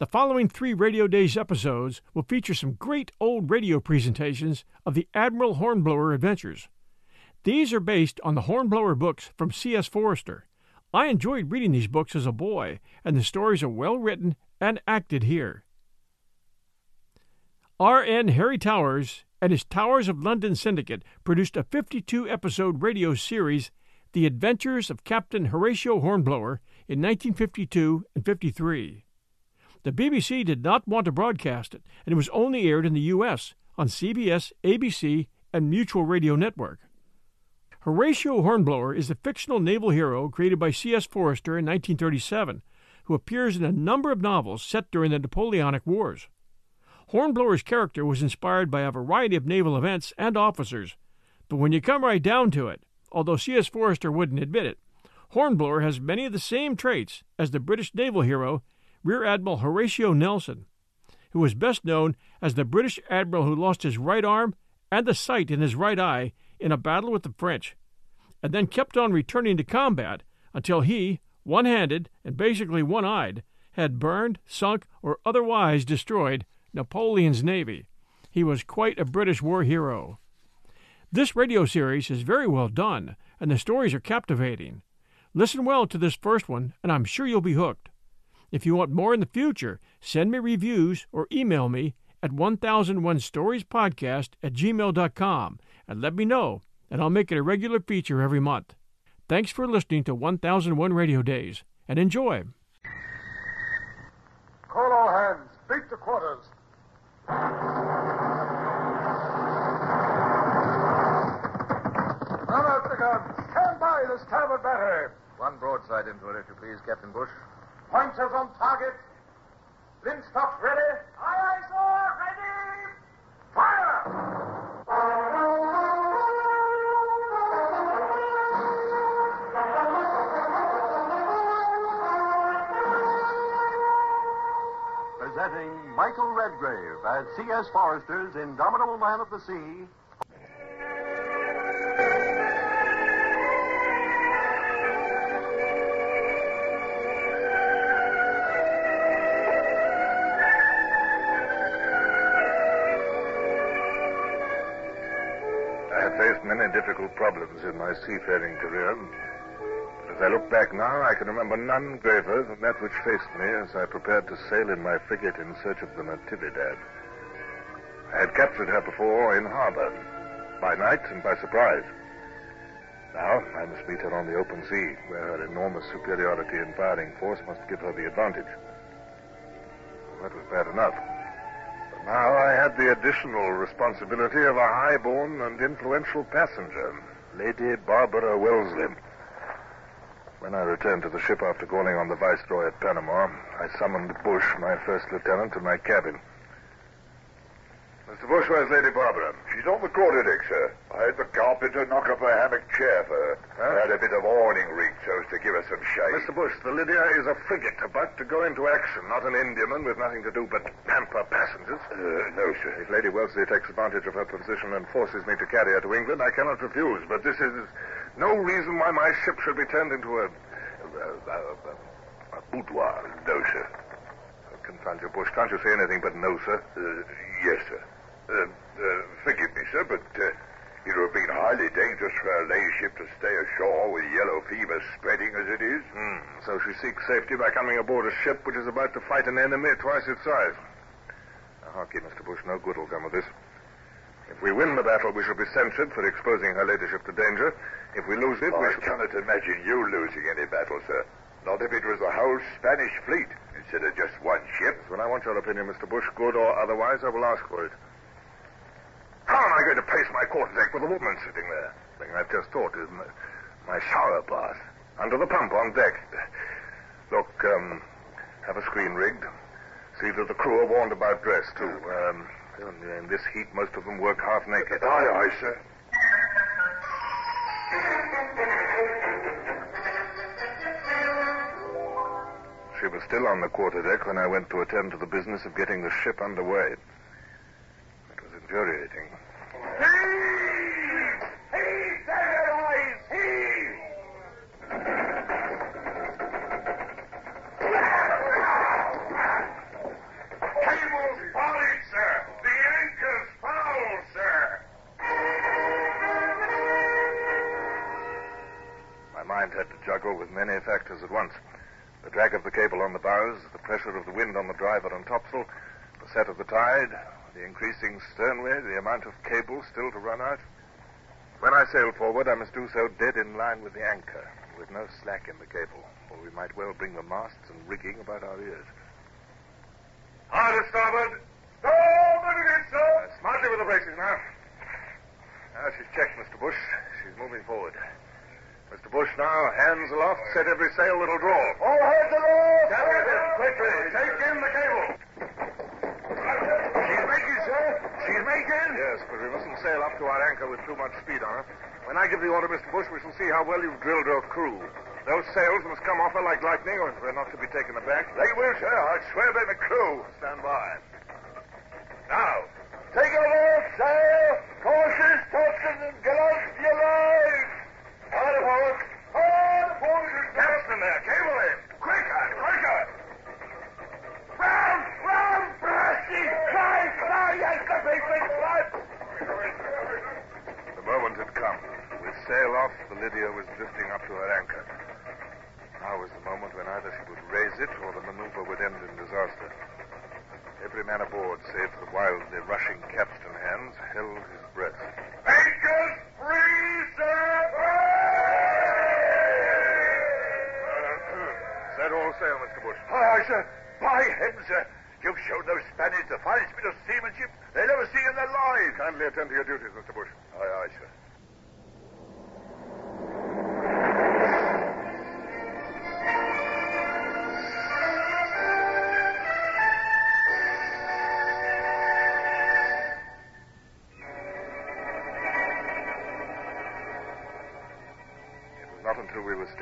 The following three Radio Days episodes will feature some great old radio presentations of the Admiral Hornblower adventures. These are based on the Hornblower books from C.S. Forester. I enjoyed reading these books as a boy, and the stories are well written and acted here. R.N. Harry Towers and his Towers of London Syndicate produced a 52 episode radio series, The Adventures of Captain Horatio Hornblower, in 1952 and 53. The BBC did not want to broadcast it, and it was only aired in the U.S. on CBS, ABC, and Mutual Radio Network. Horatio Hornblower is the fictional naval hero created by C.S. Forester in 1937, who appears in a number of novels set during the Napoleonic Wars. Hornblower's character was inspired by a variety of naval events and officers, but when you come right down to it, although C.S. Forester wouldn't admit it, Hornblower has many of the same traits as the British naval hero Rear Admiral Horatio Nelson, who was best known as the British admiral who lost his right arm and the sight in his right eye in a battle with the French, and then kept on returning to combat until he, one handed and basically one eyed, had burned, sunk, or otherwise destroyed Napoleon's navy. He was quite a British war hero. This radio series is very well done, and the stories are captivating. Listen well to this first one, and I'm sure you'll be hooked. If you want more in the future, send me reviews or email me at 1001storiespodcast at gmail.com and let me know, and I'll make it a regular feature every month. Thanks for listening to 1001 Radio Days, and enjoy. Call all hands. Beat the quarters. Run out the guns. Stand by the starboard battery. One broadside into it, if you please, Captain Bush. Pointers on target. Linstocks ready. Aye, aye, sir. Ready. Fire! Presenting Michael Redgrave as C.S. Forester's Indomitable Man of the Sea. Problems in my seafaring career. But as I look back now, I can remember none graver than that which faced me as I prepared to sail in my frigate in search of the Natividad. I had captured her before in harbor, by night and by surprise. Now I must meet her on the open sea, where her enormous superiority in firing force must give her the advantage. Well, that was bad enough. Now I had the additional responsibility of a high-born and influential passenger, Lady Barbara Wellesley. When I returned to the ship after calling on the Viceroy at Panama, I summoned Bush, my first lieutenant, to my cabin. Mr. Bush, where's Lady Barbara? She's on the quarterdeck, sir. I I had the carpenter knock up a hammock chair for her. Huh? Had a bit of awning rigged so as to give her some shade. Mr. Bush, the Lydia is a frigate about to go into action, not an Indiaman with nothing to do but pamper passengers. Uh, no, sir. If Lady Wellesley takes advantage of her position and forces me to carry her to England, I cannot refuse. But this is no reason why my ship should be turned into a, a, a, a, a boudoir. No, sir. Confound you, Bush. Can't you say anything but no, sir? Uh, yes, sir. Uh, uh, forgive me, sir, but uh, it would have been highly dangerous for her ladyship to stay ashore with yellow fever spreading as it is. Hmm. So she seeks safety by coming aboard a ship which is about to fight an enemy twice its size. Now, hark ye, Mr. Bush, no good will come of this. If we win the battle, we shall be censured for exposing her ladyship to danger. If we lose it, we I shall... cannot imagine you losing any battle, sir. Not if it was the whole Spanish fleet instead of just one ship. When I want your opinion, Mr. Bush, good or otherwise, I will ask for it. How am I going to pace my quarterdeck with a woman sitting there? The thing I've just thought is my, my shower bath under the pump on deck. Look, um, have a screen rigged. See that the crew are warned about dress, too. Um, in this heat, most of them work half naked. Aye, aye, sir. She was still on the quarterdeck when I went to attend to the business of getting the ship underway. Infuriating. Sir! The sir! My mind had to juggle with many factors at once. The drag of the cable on the bows, the pressure of the wind on the driver and topsail, set of the tide, the increasing sternway, the amount of cable still to run out. When I sail forward, I must do so dead in line with the anchor, with no slack in the cable, or we might well bring the masts and rigging about our ears. Hard to starboard! It is, sir! Uh, smartly with the braces now. Now she's checked, Mr. Bush. She's moving forward. Mr. Bush now, hands aloft, set every sail that'll draw. All hands aloft! Carry Captain, quickly, take in the cable. She's making, sir! She's making! Yes, but we mustn't sail up to our anchor with too much speed on her. When I give the order, Mr. Bush, we shall see how well you've drilled your crew. Those sails must come off her like lightning, or we're not to be taken aback. They will, sir. I swear by the crew. Stand by. Now, Take aloft, sail! Cautious, topsails, and gallant your lives! Hard aport! Hard aport! Capstan there, cable in. Quicker! Quicker! Round! Round! Brashy! Fly! Fly! Yes, the big thing! Fly! The moment had come. With sail off, the Lydia was drifting up to her anchor. Now was the moment when either she would raise it or the maneuver would end in disaster. Every man aboard, save the wildly rushing capstan hands, held his breath. Anchors free, sir! Set all sail, Mr. Bush. Aye, aye, sir. By heaven, sir. You've shown those Spaniards the finest bit of seamanship they'll ever see in their lives. Kindly attend to your duties, Mr. Bush. Aye, aye, sir.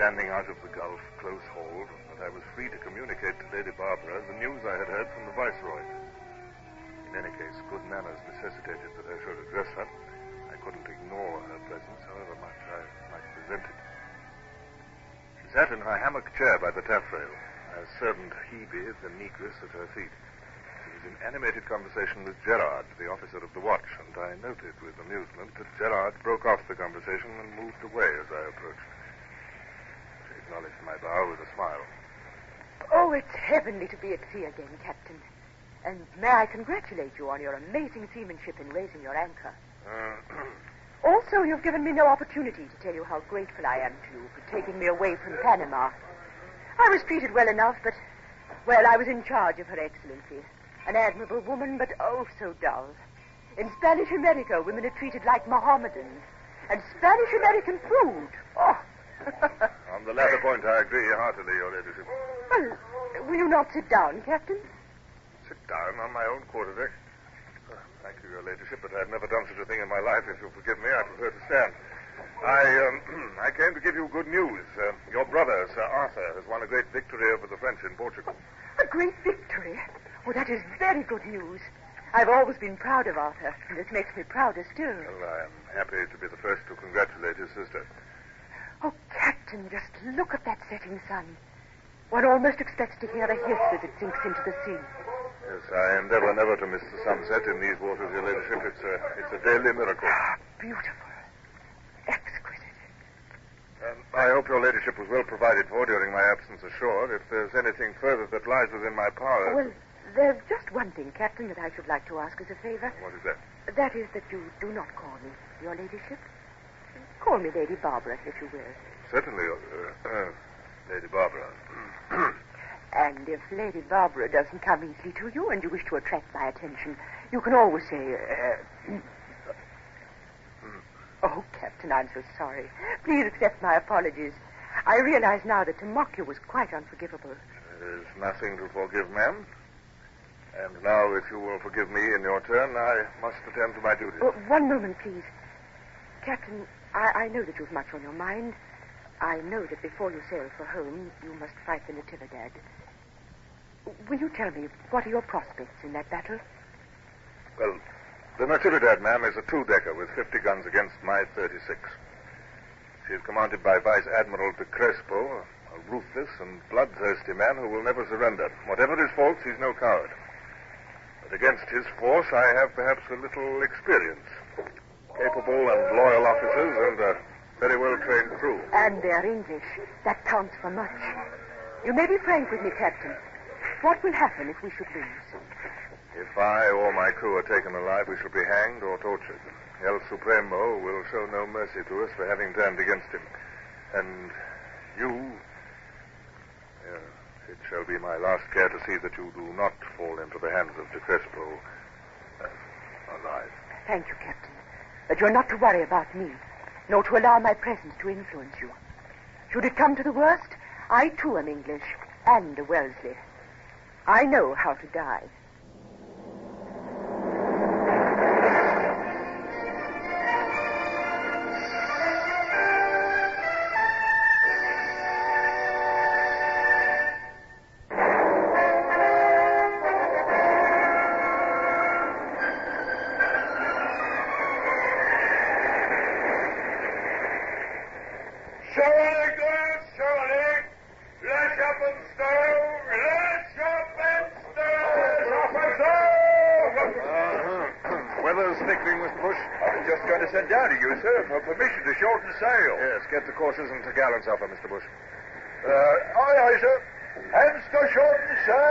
Standing out of the Gulf, close hauled, that I was free to communicate to Lady Barbara the news I had heard from the Viceroy. In any case, good manners necessitated that I should address her. I couldn't ignore her presence, however much I might resent it. She sat in her hammock chair by the taffrail, a servant Hebe, the negress, at her feet. She was in animated conversation with Gerard, the officer of the watch, and I noted with amusement that Gerard broke off the conversation and moved away as I approached. Acknowledged my bow with a smile. Oh, it's heavenly to be at sea again, Captain. And may I congratulate you on your amazing seamanship in raising your anchor. Uh, Also, you've given me no opportunity to tell you how grateful I am to you for taking me away from Panama. I was treated well enough, but, well, I was in charge of Her Excellency. An admirable woman, but oh, so dull. In Spanish America, women are treated like Mohammedans. And Spanish American food, oh. On the latter point, I agree heartily, Your Ladyship. Well, will you not sit down, Captain? Sit down on my own quarter deck? Thank you, Your Ladyship, but I've never done such a thing in my life. If you'll forgive me, I prefer to stand. I, um, I came to give you good news. Uh, your brother, Sir Arthur, has won a great victory over the French in Portugal. A great victory? Oh, that is very good news. I've always been proud of Arthur, and this makes me prouder still. Well, I'm happy to be the first to congratulate his sister. Oh, Captain, just look at that setting sun. One almost expects to hear a hiss as it sinks into the sea. Yes, I endeavor never to miss the sunset in these waters, Your Ladyship. It's a, it's a daily miracle. Ah, beautiful. Exquisite. Um, I hope Your Ladyship was well provided for during my absence ashore. If there's anything further that lies within my power. Well, there's just one thing, Captain, that I should like to ask as a favor. What is that? That is that you do not call me Your Ladyship. Call me Lady Barbara, if you will. Certainly, uh, uh, Lady Barbara. And if Lady Barbara doesn't come easily to you and you wish to attract my attention, you can always say, uh, Oh, Captain, I'm so sorry. Please accept my apologies. I realize now that to mock you was quite unforgivable. There's nothing to forgive, ma'am. And now, if you will forgive me in your turn, I must attend to my duties. Oh, one moment, please. Captain, I, I know that you've much on your mind. I know that before you sail for home, you must fight the Natividad. Will you tell me what are your prospects in that battle? Well, the Natividad, ma'am, is a two-decker with 50 guns against my 36. She is commanded by Vice Admiral de Crespo, a ruthless and bloodthirsty man who will never surrender. Whatever his faults, he's no coward. But against his force, I have perhaps a little experience. Capable and loyal officers and a very well-trained crew. And they're English. That counts for much. You may be frank with me, Captain. What will happen if we should lose? If I or my crew are taken alive, we shall be hanged or tortured. El Supremo will show no mercy to us for having turned against him. And you. It shall be my last care to see that you do not fall into the hands of De Crespo uh, alive. Thank you, Captain. But you're not to worry about me, nor to allow my presence to influence you. Should it come to the worst, I too am English and a Wellesley. I know how to die. Courses and gallants off her, Mr. Bush. Uh, aye, aye, sir. Hands to shorten sir.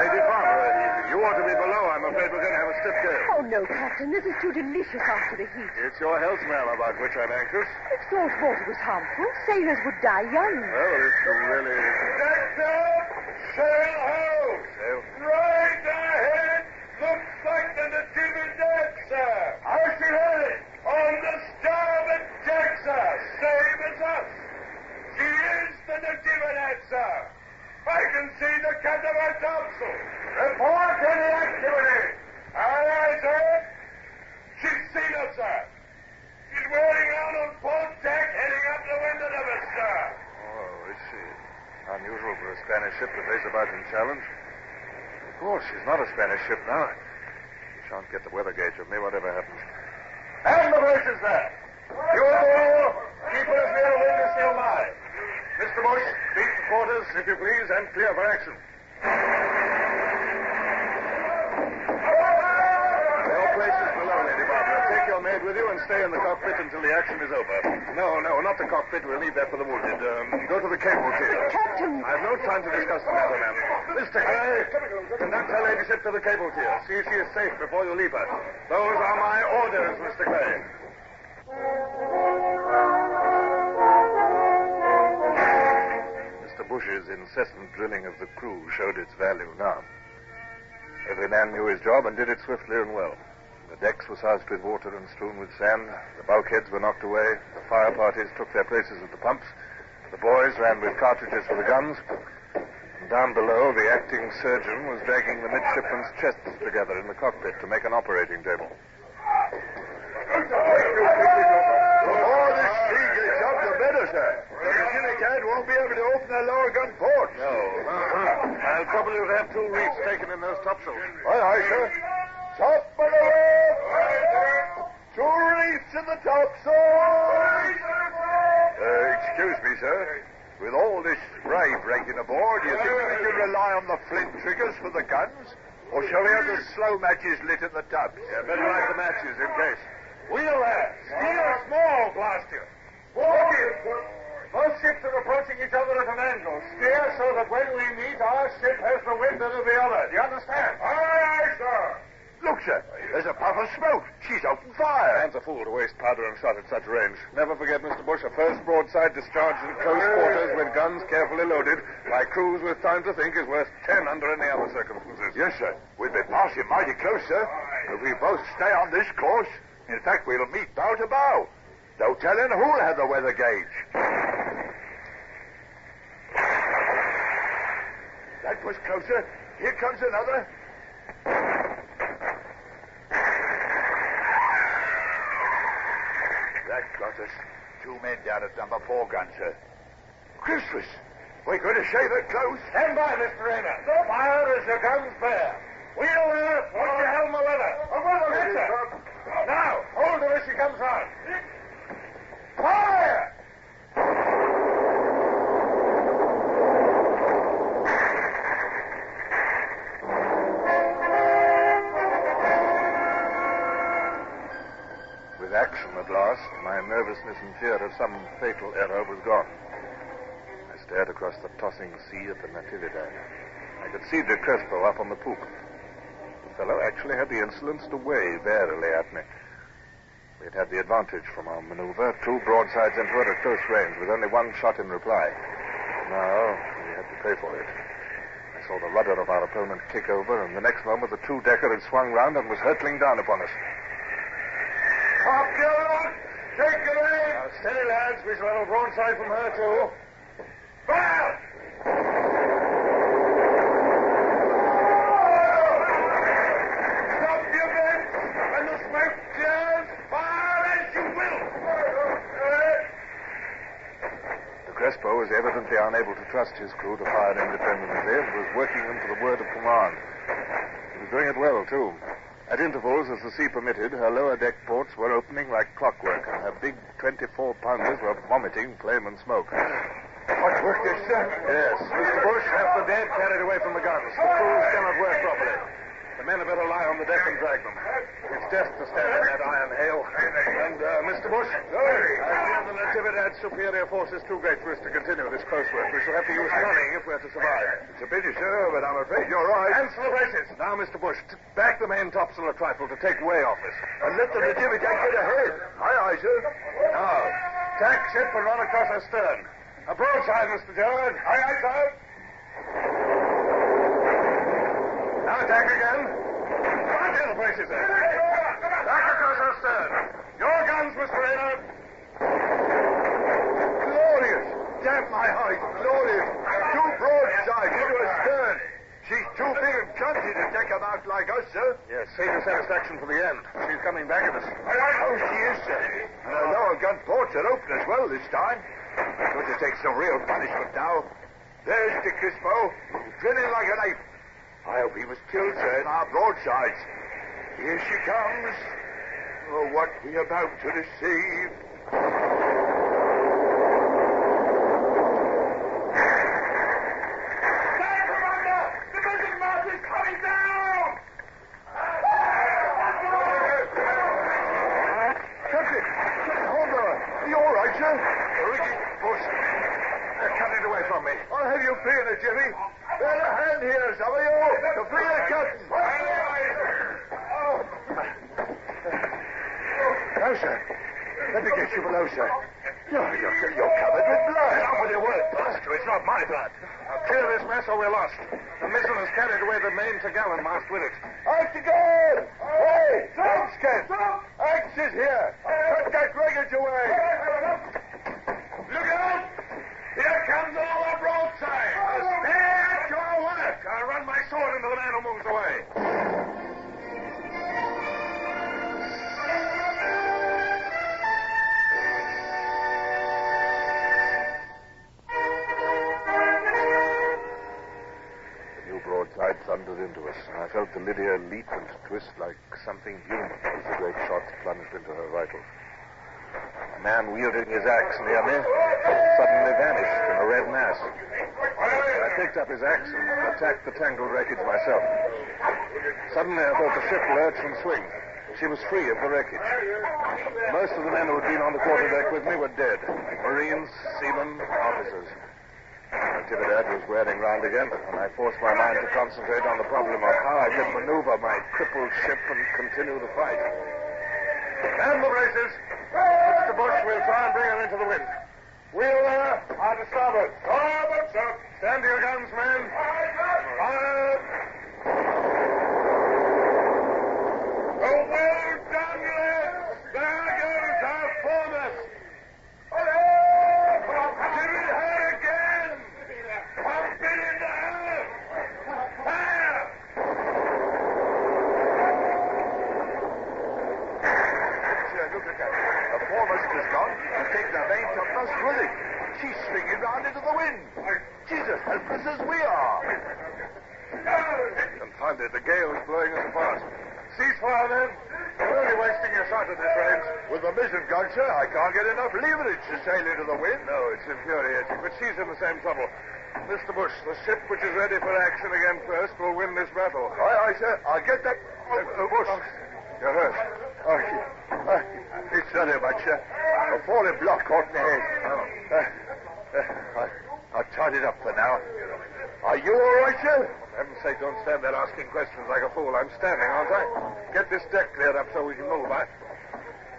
Lady Barbara, you ought to be below. I'm afraid we're going to have a stiff gale. Oh, no, Captain. This is too delicious after the heat. It's your health, ma'am, about which I'm anxious. If salt water was harmful, sailors would die young. Well, if you really... Next up, sail ho. Sail. Right ahead. Looks like the Natividad, sir. How's she headed? On the starboard deck, sir. Same as us. She is the Natividad, sir. I can see the topsail. Report any activity. Aye, sir. She's seen us, sir. She's wearing out on port deck, heading up the wind of us, sir. Oh, is she? Unusual for a Spanish ship to face a Belgian challenge. Of course, she's not a Spanish ship now. She shan't get the weather gauge of me, whatever happens. And the braces there. You all keep her as near the wind as she'll lie. Mr. Bush, beat the quarters, if you please, and clear for action. Your place is below, Lady Maid with you and stay in the cockpit until the action is over. No, no, not the cockpit. We'll leave that for the wounded. Um, go to the cable tier. Captain! I've no time to discuss the matter, ma'am. Mr. Clay, conduct her ladyship to the cable tier. See if she is safe before you leave her. Those are my orders, Mr. Clay. Mr. Bush's incessant drilling of the crew showed its value now. Every man knew his job and did it swiftly and well. The decks were soused with water and strewn with sand. The bulkheads were knocked away. The fire parties took their places at the pumps. The boys ran with cartridges for the guns. And down below, the acting surgeon was dragging the midshipmen's chests together in the cockpit to make an operating table. The more this sea gets up, the better, sir. The Natividad won't be able to open the lower gun ports. No. Uh-huh. I'll probably have two reefs taken in those topsails. Aye, aye, sir. Top of the! Two in the topsail! Uh, excuse me, sir. With all this spray breaking aboard, you think we can rely on the flint triggers for the guns? Or shall we have the slow matches lit in the tubs? Yeah, better light the matches in case. Wheel that. Steer small, blaster. Walk it. Both ships are approaching each other at an angle. Steer so that when we meet, our ship has the wind of the other. Do you understand? Aye, aye, sir. Look, sir. There's a puff of smoke. She's opened fire. Man's a fool to waste powder and shot at such range. Never forget, Mr. Bush, a first broadside discharged in close quarters with guns carefully loaded by crews with time to think is worth ten under any other circumstances. Yes, sir. We've been passing mighty close, sir. If we both stay on this course, in fact, we'll meet bow to bow. No telling who'll have the weather gauge. That was closer. Here comes another. That got us. Two men down at number four gun, sir. Christmas! We're going to shave it close. Stand by, Mr. Rayner. Fire as your guns bear. Wheel there. Watch your helm of leather. That's it. Oh, now, hold her as she comes on. Fire! With action at last, my nervousness and fear of some fatal error was gone. I stared across the tossing sea at the Natividad. I could see De Crespo up on the poop. The fellow actually had the insolence to wave airily at me. We had had the advantage from our maneuver, two broadsides into it at close range, with only one shot in reply. Now, we had to pay for it. I saw the rudder of our opponent kick over, and the next moment the two-decker had swung round and was hurtling down upon us. Top Gilroy! Take it aim! Now, lads. We shall have a broadside from her, too. Fire! De Crespo was evidently unable to trust his crew to fire independently and was working them to the word of command. He was doing it well, too. At intervals, as the sea permitted, her lower deck ports were opening like clockwork, and her big 24-pounders were vomiting flame and smoke. What work this, sir? Yes. Mr. Bush, have the dead carried away from the guns. The crews cannot work properly. The men had better lie on the deck and drag them. It's death to stand in that iron hail. And, uh, Mr. Bush, I fear the Natividad's superior force is too great for us to continue this close work. We shall have to use cunning if we're to survive. It's a pity, sir, but I'm afraid you're right. Cancel the braces. Now, Mr. Bush, t- back the main topsail a trifle to take way off us. And let the Natividad get ahead. Aye, aye, sir. Now, tack ship and run across her stern. A broadside, Mr. Gerard. Aye, aye, sir. Now attack again. Come on, the braces there. Back across her stern. Your guns, Mr. Rayner. Damn my eyes. Glorious. Two broadsides into a stern. She's too big and clumsy to take them out like us, sir. Yes, save your satisfaction for the end. She's coming back at us. Oh, she is, sir. And her lower gun ports are open as well this time. Going to take some real punishment now. There's De Crespo, grinning like an ape. I hope he was killed, sir, in our broadsides. Here she comes. Oh, what we about to receive. Stand, Commander! The mizzen mast is coming down! Captain! Captain Hornblower! Are you all right, sir? Ricky, Bush, they're cutting away from me. I'll have you free in a jiffy. Bear a hand here, some of you, to free the captain. Now, sir. Let me get you below, sir. You're, you're, you're covered with blood. Get with your work, Buster. It's not my blood. Now clear this mess or we're lost. The mizzen has carried away the main Tagallan mast with it. Axe again! Hey, Dunscan! Axe is here! Thundered into us. and I felt the Lydia leap and twist like something human as the great shots plunged into her vitals. A man wielding his axe near me suddenly vanished in a red mass. I picked up his axe and attacked the tangled wreckage myself. Suddenly I felt the ship lurch and swing. She was free of the wreckage. Most of the men who had been on the quarterdeck with me were dead. Marines, seamen, officers. Natividad was whirling round again, and I forced my mind to concentrate on the problem of how I could maneuver my crippled ship and continue the fight. Man the braces! Mr. Bush, we'll try and bring her into the wind. Wheel there, uh, on to starboard. Starboard, sir. Stand to your guns, men. Fire! Oh, well done, lads! There goes our foremast! Give it her again! Pump it into her! Fire! Sir, look at that. The foremast is gone. You take the main topmast with it. She's swinging round into the wind. She's as helpless as we are. Confound it, the gale's blowing us apart. Ceasefire, then. We're only wasting your shot at this range. With the mizzen gun, sir, I can't get enough leverage to sail into the wind. No, it's infuriating, but she's in the same trouble. Bush, the ship which is ready for action again first will win this battle. Aye, aye, sir. I'll get that. Uh, Bush, you're hurt. Oh, uh, it's not much, sir. A falling block caught in the head. Uh, uh, I, I'll tie it up for now. Are you all right, sir? For heaven's sake, don't stand there asking questions like a fool. I'm standing, aren't I? Get this deck cleared up so we can move. I...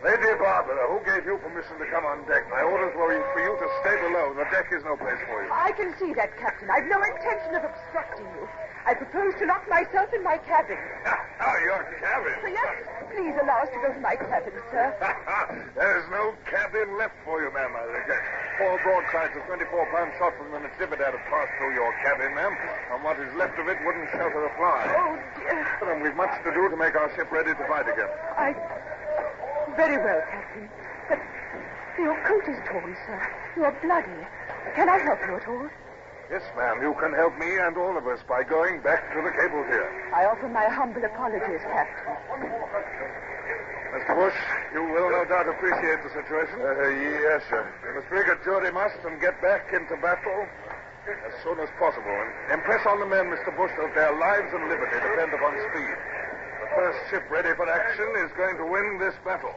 Lady Barbara, who gave you permission to come on deck? My orders were for you to stay below. The deck is no place for you. I can see that, Captain. I've no intention of obstructing you. I propose to lock myself in my cabin. Ah, your cabin. Yes, please allow us to go to my cabin, sir. There's no cabin left for you, ma'am. I think. Four broadsides of 24-pound shot from the Natividad have passed through your cabin, ma'am. And what is left of it wouldn't shelter a fly. Oh, dear. And we've much to do to make our ship ready to fight again. I. Very well, Captain. But your coat is torn, sir. You are bloody. Can I help you at all? Yes, ma'am. You can help me and all of us by going back to the cable tier. I offer my humble apologies, Captain. Mr. Bush, you will no doubt appreciate the situation. Uh, yes, sir. We must rig a jury must and get back into battle as soon as possible. And impress on the men, Mr. Bush, that their lives and liberty depend upon speed. First ship ready for action is going to win this battle.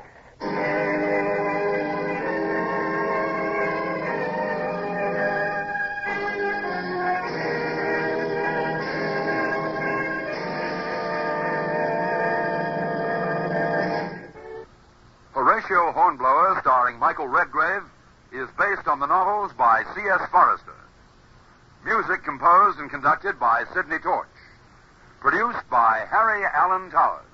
Horatio Hornblower, starring Michael Redgrave, is based on the novels by C.S. Forester. Music composed and conducted by Sidney Torch. Produced by Harry Allen Towers.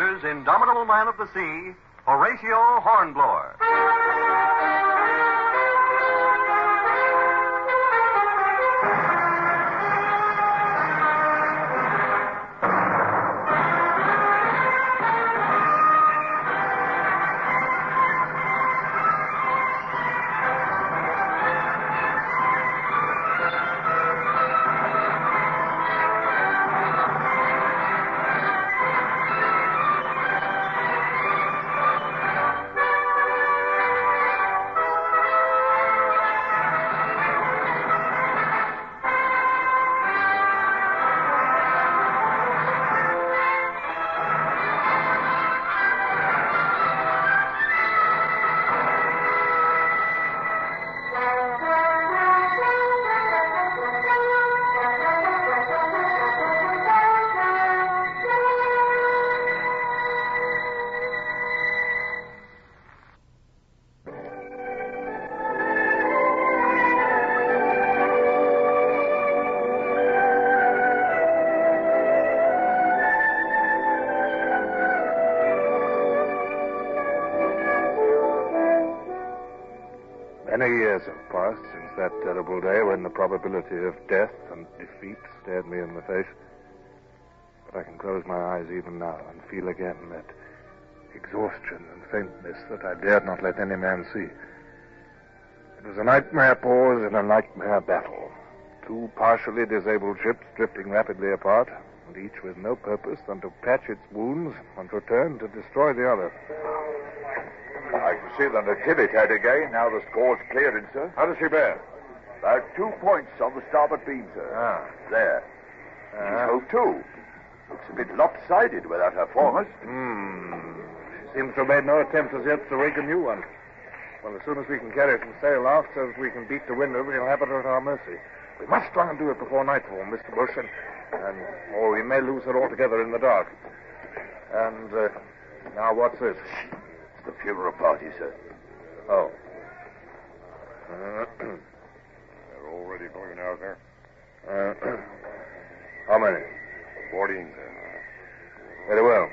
Indomitable Man of the Sea, Horatio Hornblower. That terrible day when the probability of death and defeat stared me in the face. But I can close my eyes even now and feel again that exhaustion and faintness that I dared not let any man see. It was a nightmare pause in a nightmare battle. Two partially disabled ships drifting rapidly apart, and each with no purpose than to patch its wounds and return to destroy the other. I can see the Natividad again. Now the score's clearing, sir. How does she bear? About two points on the starboard beam, sir. Ah. There. She's hove too. Looks a bit lopsided without her foremast. Hmm. She seems to have made no attempt as yet to rig a new one. Well, as soon as we can carry some sail aft so that we can beat the wind, we'll have it at our mercy. We must try and do it before nightfall, Mr. Bush, and, and or we may lose her altogether in the dark. And uh, now, what's this? It's the funeral party, sir. Oh. They're already going out there. Uh, how many? Fourteen, sir. Very well.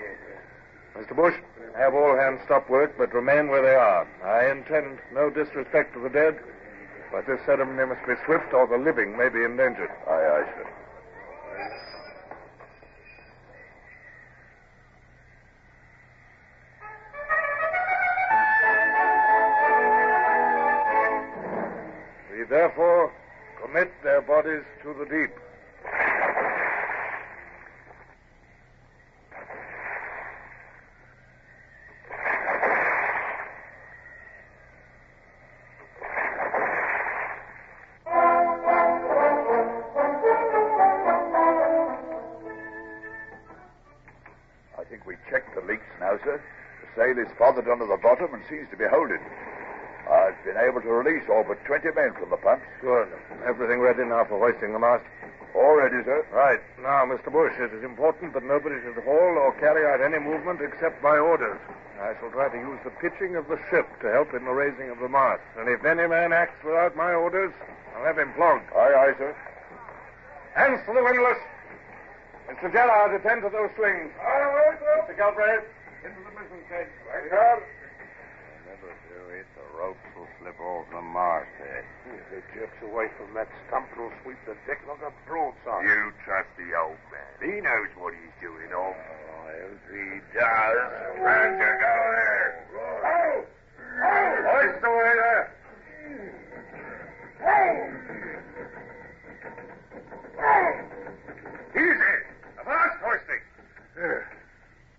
Mr. Bush, have all hands stop work, but remain where they are. I intend no disrespect to the dead, but this ceremony must be swift, or the living may be endangered. Aye, aye, sir. We therefore commit their bodies to the deep. Under the bottom and seems to be holding. I've been able to release all but 20 men from the pumps. Good. Everything ready now for hoisting the mast? All ready, sir. Right. Now, Mr. Bush, it is important that nobody should haul or carry out any movement except by orders. I shall try to use the pitching of the ship to help in the raising of the mast. And if any man acts without my orders, I'll have him flogged. Aye, aye, sir. Hands to the windlass. Mr. Gerard, attend to those slings. Aye, aye, sir. Mr. Galbraith, into the mizzen cage. Right, sir. Never do it. The ropes will slip off the masthead. Hmm, if it jerks away from that stump, it'll sweep the deck like a broadside. You trust the old man. He knows what he's doing, off. Oh, if he does. Run to go there. Oh! Oh! Hoist away there. Easy. Avast hoisting. Yeah.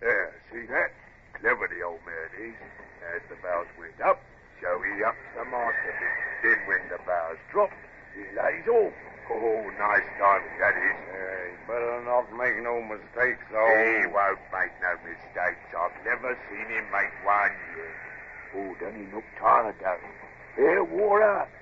Yeah, see that? Clever the old man is. As the bows went up, so he ups the mast a bit. Then when the bows drop, he lays off. Oh, nice timing that is. Yeah, he better not make no mistakes, though. He won't make no mistakes. I've never seen him make one yet. Oh, doesn't he look tired, though? Here, water. Indeed,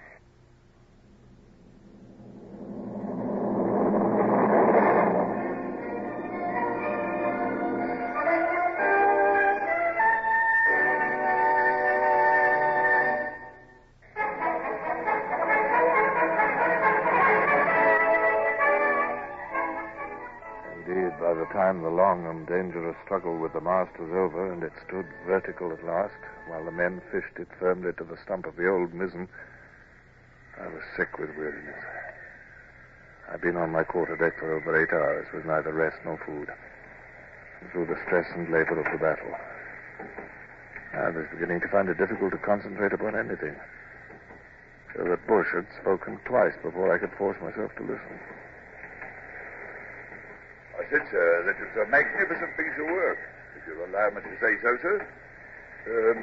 dangerous struggle with the mast was over and it stood vertical at last, while the men fished it firmly to the stump of the old mizzen, I was sick with weariness. I'd been on my quarter deck for over eight hours with neither rest nor food. Through the stress and labor of the battle, I was beginning to find it difficult to concentrate upon anything. So that Bush had spoken twice before I could force myself to listen. I said, sir, that it's a magnificent piece of work, if you'll allow me to say so, sir. Um,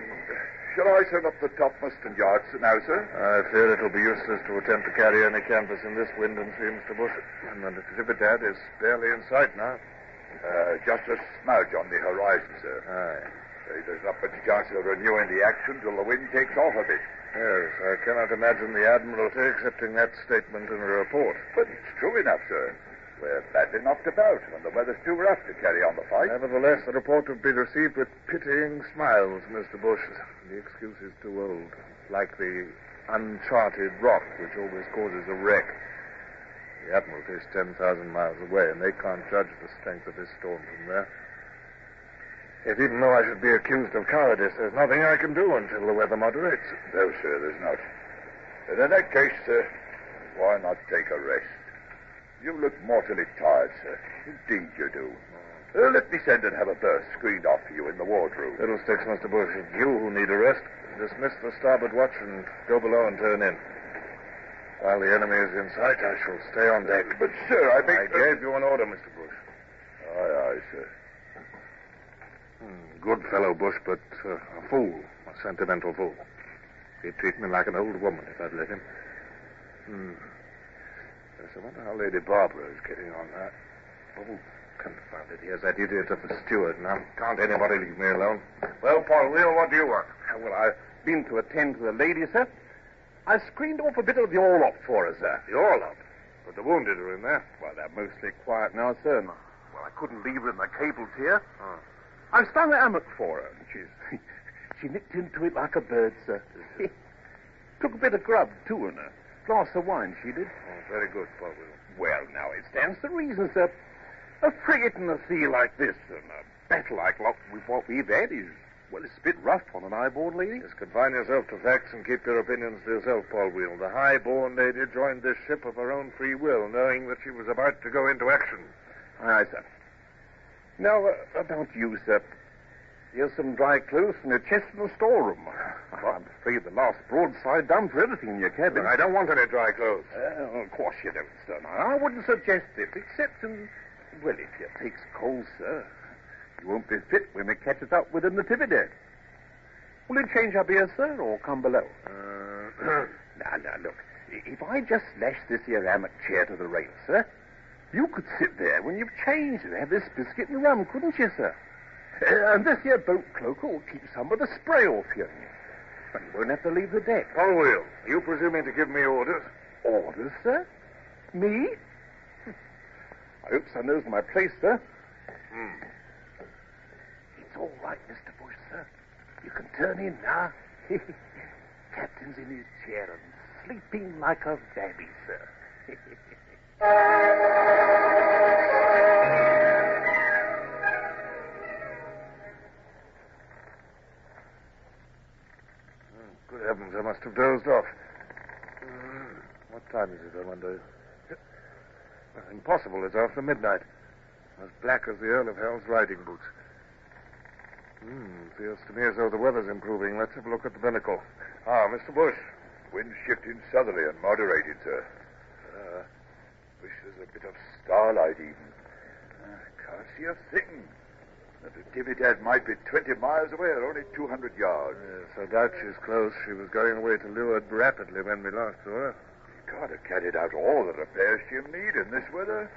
shall I send up the topmast and yards now, sir? I fear it'll be useless to attempt to carry any canvas in this wind and sea, Mr. Bush. And the Natividad is barely in sight now. Uh, just a smudge on the horizon, sir. Aye. Uh, there's not much chance of renewing the action till the wind takes off a bit. Yes, I cannot imagine the Admiralty accepting that statement in a report. But it's true enough, sir. We're badly knocked about, and the weather's too rough to carry on the fight. Nevertheless, the report would be received with pitying smiles, Mr. Bush. The excuse is too old. Like the uncharted rock, which always causes a wreck. The Admiralty is 10,000 miles away, and they can't judge the strength of this storm from there. Yet even though I should be accused of cowardice, there's nothing I can do until the weather moderates. No, sir, there's not. And in that case, sir, why not take a rest? You look mortally tired, sir. Indeed you do. Uh, let me send and have a berth screened off for you in the wardroom. Fiddlesticks, Mr. Bush. It's you who need a rest. Dismiss the starboard watch and go below and turn in. While the enemy is in sight, I shall stay on deck. But, sir, I I think... gave you an order, Mr. Bush. Aye, aye, sir. Hmm, good fellow, Bush, but uh, a fool. A sentimental fool. He'd treat me like an old woman if I'd let him. Hmm. Yes, I wonder how Lady Barbara is getting on that. Oh, confound it. Here's that idiot of a steward now. Can't anybody leave me alone? Well, Polwheal, what do you want? Uh, well, I've been to attend to the lady, sir. I screened off a bit of the orlop for her, sir. The orlop? But the wounded are in there. Well, they're mostly quiet now, sir. Well, I couldn't leave her in the cable tier. Oh. I've sprung a hammock for her, and she's... she nicked into it like a bird, sir. Took a bit of grub, too, and a glass of wine, she did. Oh, very good, Paul Well, now, it stands to reason, sir. A frigate in the sea like this, and a battle like what we've had is, well, it's a bit rough on an high-born lady. Just confine yourself to facts and keep your opinions to yourself, Polwheal. The high-born lady joined this ship of her own free will, knowing that she was about to go into action. Aye, sir. Now, uh, about you, sir. Here's some dry clothes from your chest in the storeroom. I'm afraid the last broadside done for everything in your cabin. I don't want any dry clothes. Uh, of course you don't, sir. I wouldn't suggest it, except in... Well, if you takes cold, sir, you won't be fit when we catches up with the Natividad. Will you change up here, sir, or come below? Uh, now, now, look. If I just lash this here hammock chair to the rail, sir, you could sit there when you've changed and have this biscuit and rum, couldn't you, sir? Uh, and this here boat cloak will keep some of the spray off you. But you won't have to leave the deck. Polwheal, are you presuming to give me orders? Orders, sir? Me? I hope son knows my place, sir. Hmm. It's all right, Mr. Bush, sir. You can turn in now. Captain's in his chair and sleeping like a baby, sir. Heavens, I must have dozed off. Mm, what time is it, I wonder? Impossible. It's after midnight. As black as the Earl of Hell's riding boots. Hmm, feels to me as though the weather's improving. Let's have a look at the binnacle. Ah, Mr. Bush. Wind's shifting southerly and moderated, sir. Uh, wish there's a bit of starlight even. Uh, can't see a thing. The Natividad might be 20 miles away or only 200 yards. Yes, I doubt she's close. She was going away to leeward rapidly when we last saw her. God have carried out all the repairs she'll need in this weather.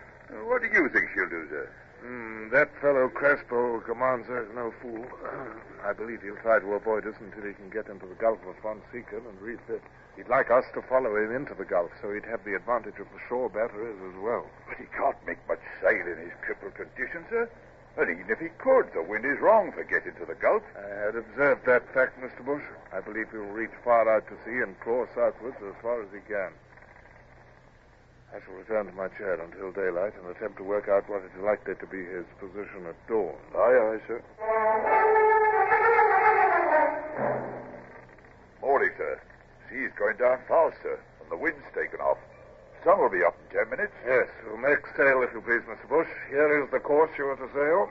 What do you think she'll do, sir? Hmm, that fellow Crespo who commands her is no fool. I believe he'll try to avoid us until he can get into the Gulf of Fonseca and refit. He'd like us to follow him into the Gulf, so he'd have the advantage of the shore batteries as well. But he can't make much sail in his crippled condition, sir. And even if he could, the wind is wrong for getting to the Gulf. I had observed that fact, Mr. Bush. I believe he'll reach far out to sea and claw southwards as far as he can. I shall return to my chair until daylight and attempt to work out what is likely to be his position at dawn. Aye, aye, sir. Morning, sir. Sea's going down fast, sir, and the wind's taken off. Sun will be up in ten minutes. Yes, we'll make sail if you please, Mr. Bush. Here is the course you are to sail.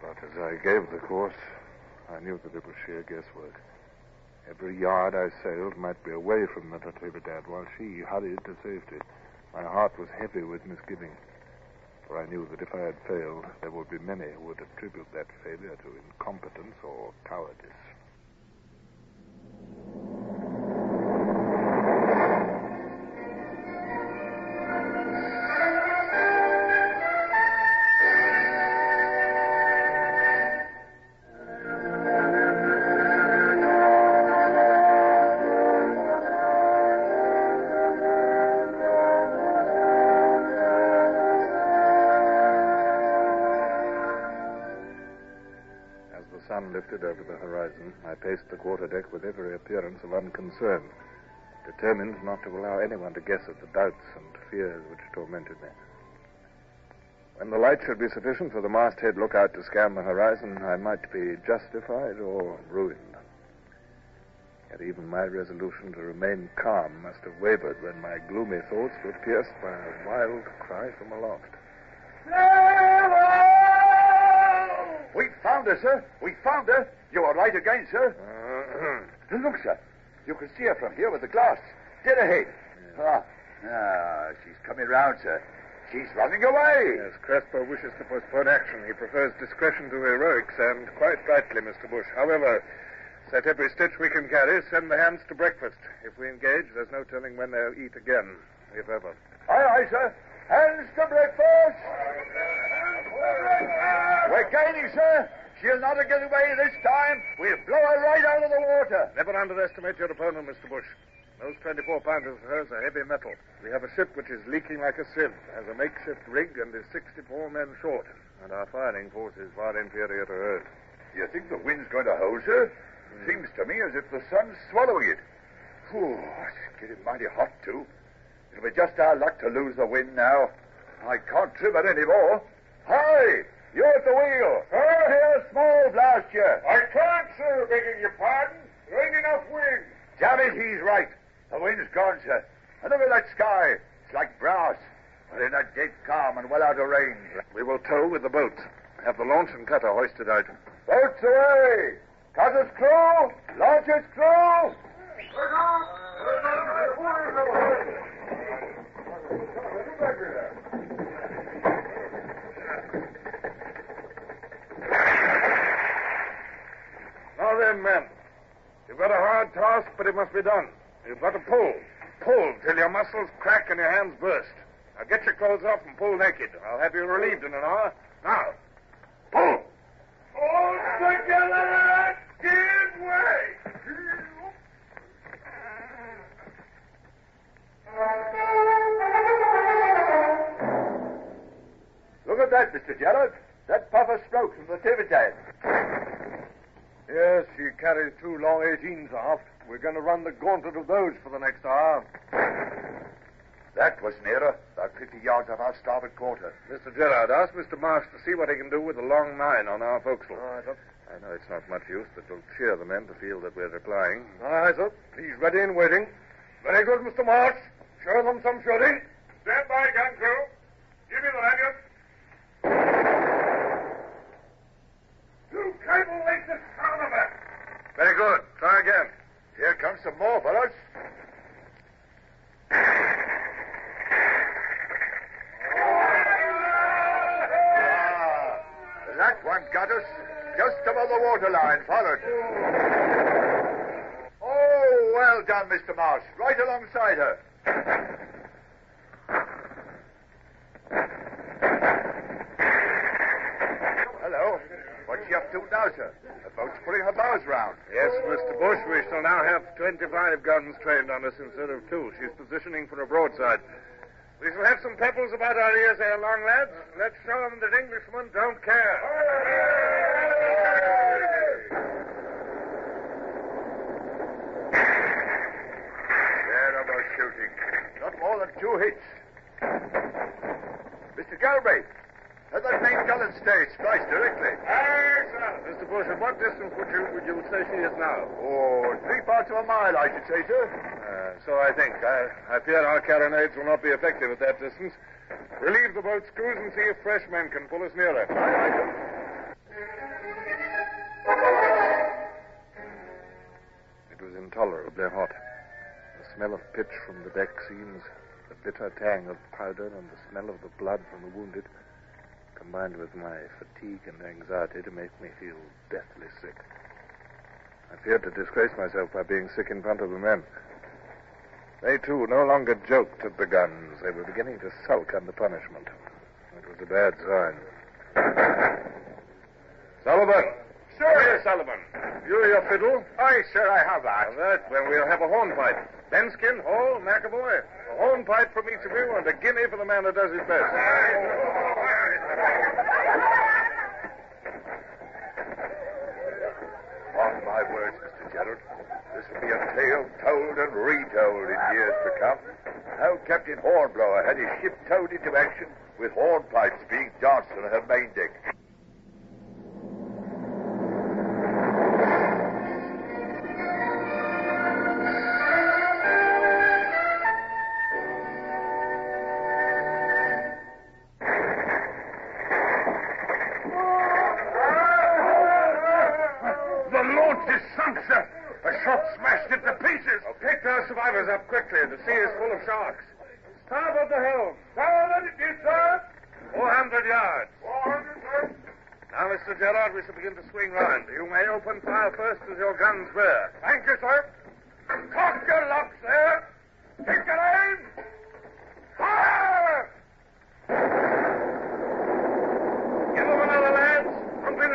But as I gave the course, I knew that it was sheer guesswork. Every yard I sailed might be away from the Natividad while she hurried to safety. My heart was heavy with misgiving, for I knew that if I had failed, there would be many who would attribute that failure to incompetence or cowardice. I paced the quarterdeck with every appearance of unconcern, determined not to allow anyone to guess at the doubts and fears which tormented me. When the light should be sufficient for the masthead lookout to scan the horizon, I might be justified or ruined. Yet even my resolution to remain calm must have wavered when my gloomy thoughts were pierced by a wild cry from aloft. We found her, sir. We found her. You are right again, sir. Look, sir. You can see her from here with the glass. Dead ahead. Ah, ah, she's coming round, sir. She's running away. Yes, Crespo wishes to postpone action. He prefers discretion to heroics, and quite rightly, Mr. Bush. However, set every stitch we can carry, send the hands to breakfast. If we engage, there's no telling when they'll eat again, if ever. Aye, aye, sir. Hands to breakfast. We're gaining, sir. She'll not get away this time. We'll blow her right out of the water. Never underestimate your opponent, Mr. Bush. Those 24 pounders of hers are heavy metal. We have a ship which is leaking like a sieve, has a makeshift rig, and is 64 men short. And our firing force is far inferior to hers. You think the wind's going to hold, sir? Hmm. Seems to me as if the sun's swallowing it. Whew, it's getting mighty hot, too. It'll be just our luck to lose the wind now. I can't trim it any more. Hi! You're at the wheel. Oh, here's small blast you. I can't, sir, begging your pardon. There ain't enough wind. Damn it, he's right. The wind's gone, sir. And look at that sky. It's like brass. We're in a dead calm and well out of range. We will tow with the boats. Have the launch and cutter hoisted out. Boats away! Cutter's crew! Launch's crew! Now men. You've got a hard task, but it must be done. You've got to pull. Pull till your muscles crack and your hands burst. Now get your clothes off and pull naked. I'll have you relieved in an hour. Now, pull! All together, give way. Look at that, Mr. Gerard. That puff of smoke from the Natividad. Yes, she carries two long 18s aft. We're going to run the gauntlet of those for the next hour. That was nearer. About 50 yards off our starboard quarter. Mr. Gerard, ask Mr. Marsh to see what he can do with the long nine on our forecastle. I know it's not much use, but it'll cheer the men to feel that we're replying. Aye, sir. He's ready and waiting. Very good, Mr. Marsh. Show them some shooting. Stand by, gun crew. Give me the lanyard. You cable waste the sound of it. Very good. Try again. Here comes some more, fellows. Ah, that one got us just above the waterline, followed. Oh, well done, Mr. Marsh. Right alongside her. Hello. What's she up to now, sir? The boat's putting her bows round. Yes, Mr. Bush, we shall now have 25 guns trained on us instead of two. She's positioning for a broadside. We shall have some pebbles about our ears ere long, lads. Let's show them that Englishmen don't care. Terrible shooting. Not more than two hits. Mr. Galbraith, let that main gallant stay. Splice directly. Mr. Bush, at what distance would you would you say she is now? Oh, three parts of a mile, I should say, sir. Uh, so I think. I, I fear our carronades will not be effective at that distance. Relieve the boat's screws and see if fresh men can pull us nearer. It was intolerably hot. The smell of pitch from the deck seams, the bitter tang of powder, and the smell of the blood from the wounded combined with my fatigue and anxiety to make me feel deathly sick. I feared to disgrace myself by being sick in front of the men. They, too, no longer joked at the guns. They were beginning to sulk under punishment. It was a bad sign. Sullivan! Sir! Come here, Sullivan. You your fiddle? Aye, sir, I have that. That, then we'll have a hornpipe. Benskin, Hall, McAvoy. A hornpipe from each of you and a guinea for the man that does his best. On my words, Mr. Gerard, this will be a tale told and retold in years to come. How Captain Hornblower had his ship towed into action with hornpipes being danced on her main deck.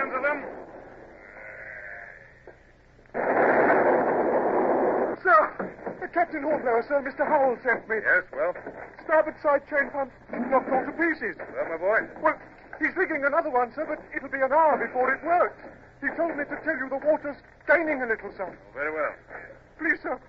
In into them. Sir, uh, Captain Hornblower, sir, Mr. Howell sent me. Yes, well? Starboard side chain pump knocked all to pieces. Well, my boy? Well, he's rigging another one, sir, but it'll be an hour before it works. He told me to tell you the water's gaining a little, sir. Very well. Please, sir.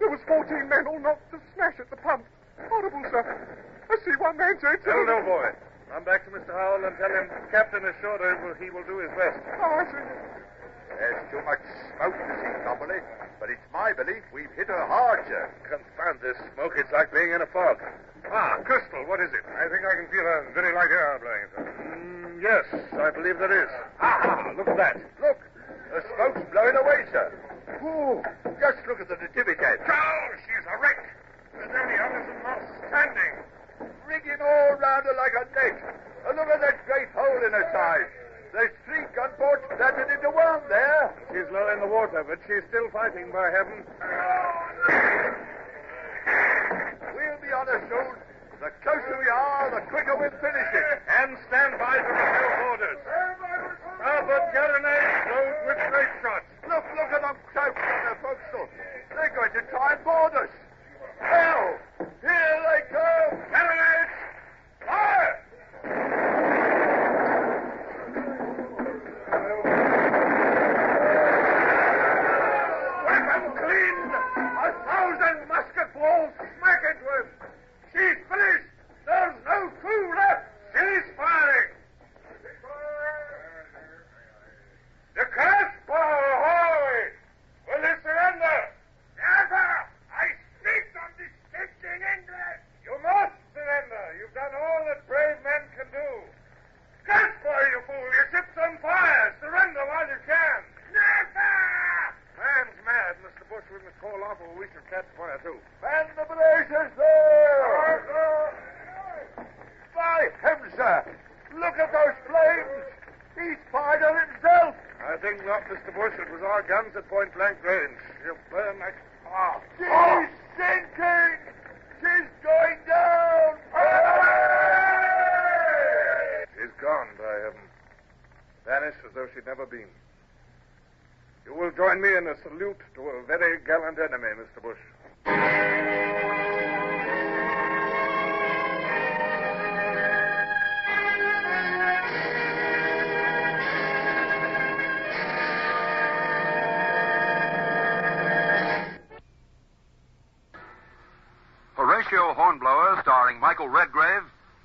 There was 14 men all knocked to smash at the pump. Horrible, sir. I see one man, sir. It's That'll boy. Run back to Mr. Howell and tell him Captain is sure that he will- he will do his best. Oh, I see. There's too much smoke to see properly, but it's my belief we've hit her hard, sir. Confound this smoke. It's like being in a fog. Ah, Crystal, what is it? I think I can feel a very light air blowing, sir. Mm, yes, I believe there is. Ah, look at that. Look, the smoke's blowing away, sir. Ooh, just look at the Natividad. Oh, she's a wreck. There's only Anderson Moss standing. Rigging all round her like a net. And look at that great hole in her side. There's three gunboats planted into one there. She's low in the water, but she's still fighting, by heaven. We'll be on her soon. The closer we are, the quicker we'll finish it. And stand by to fulfill orders. Starboard carronades load with grape shots. Look, look at them crouched on their forecastle. They're going to try and board us. Hell! Here they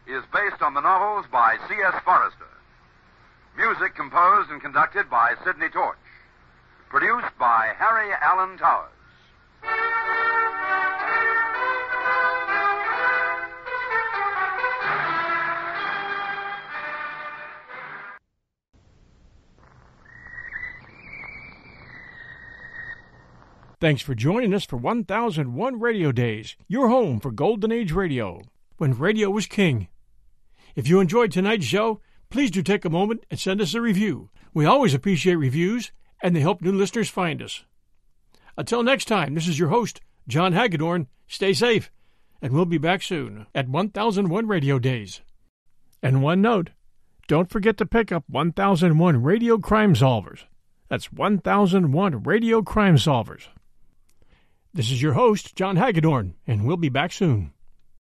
is based on the novels by C.S. Forester. Music composed and conducted by Sidney Torch. Produced by Harry Alan Towers. Thanks for joining us for 1001 Radio Days, your home for Golden Age Radio, when radio was king. If you enjoyed tonight's show, please do take a moment and send us a review. We always appreciate reviews and they help new listeners find us. Until next time, this is your host, John Hagedorn. Stay safe, and we'll be back soon at 1001 Radio Days. And one note don't forget to pick up 1001 Radio Crime Solvers. That's 1001 Radio Crime Solvers. This is your host, John Hagedorn, and we'll be back soon.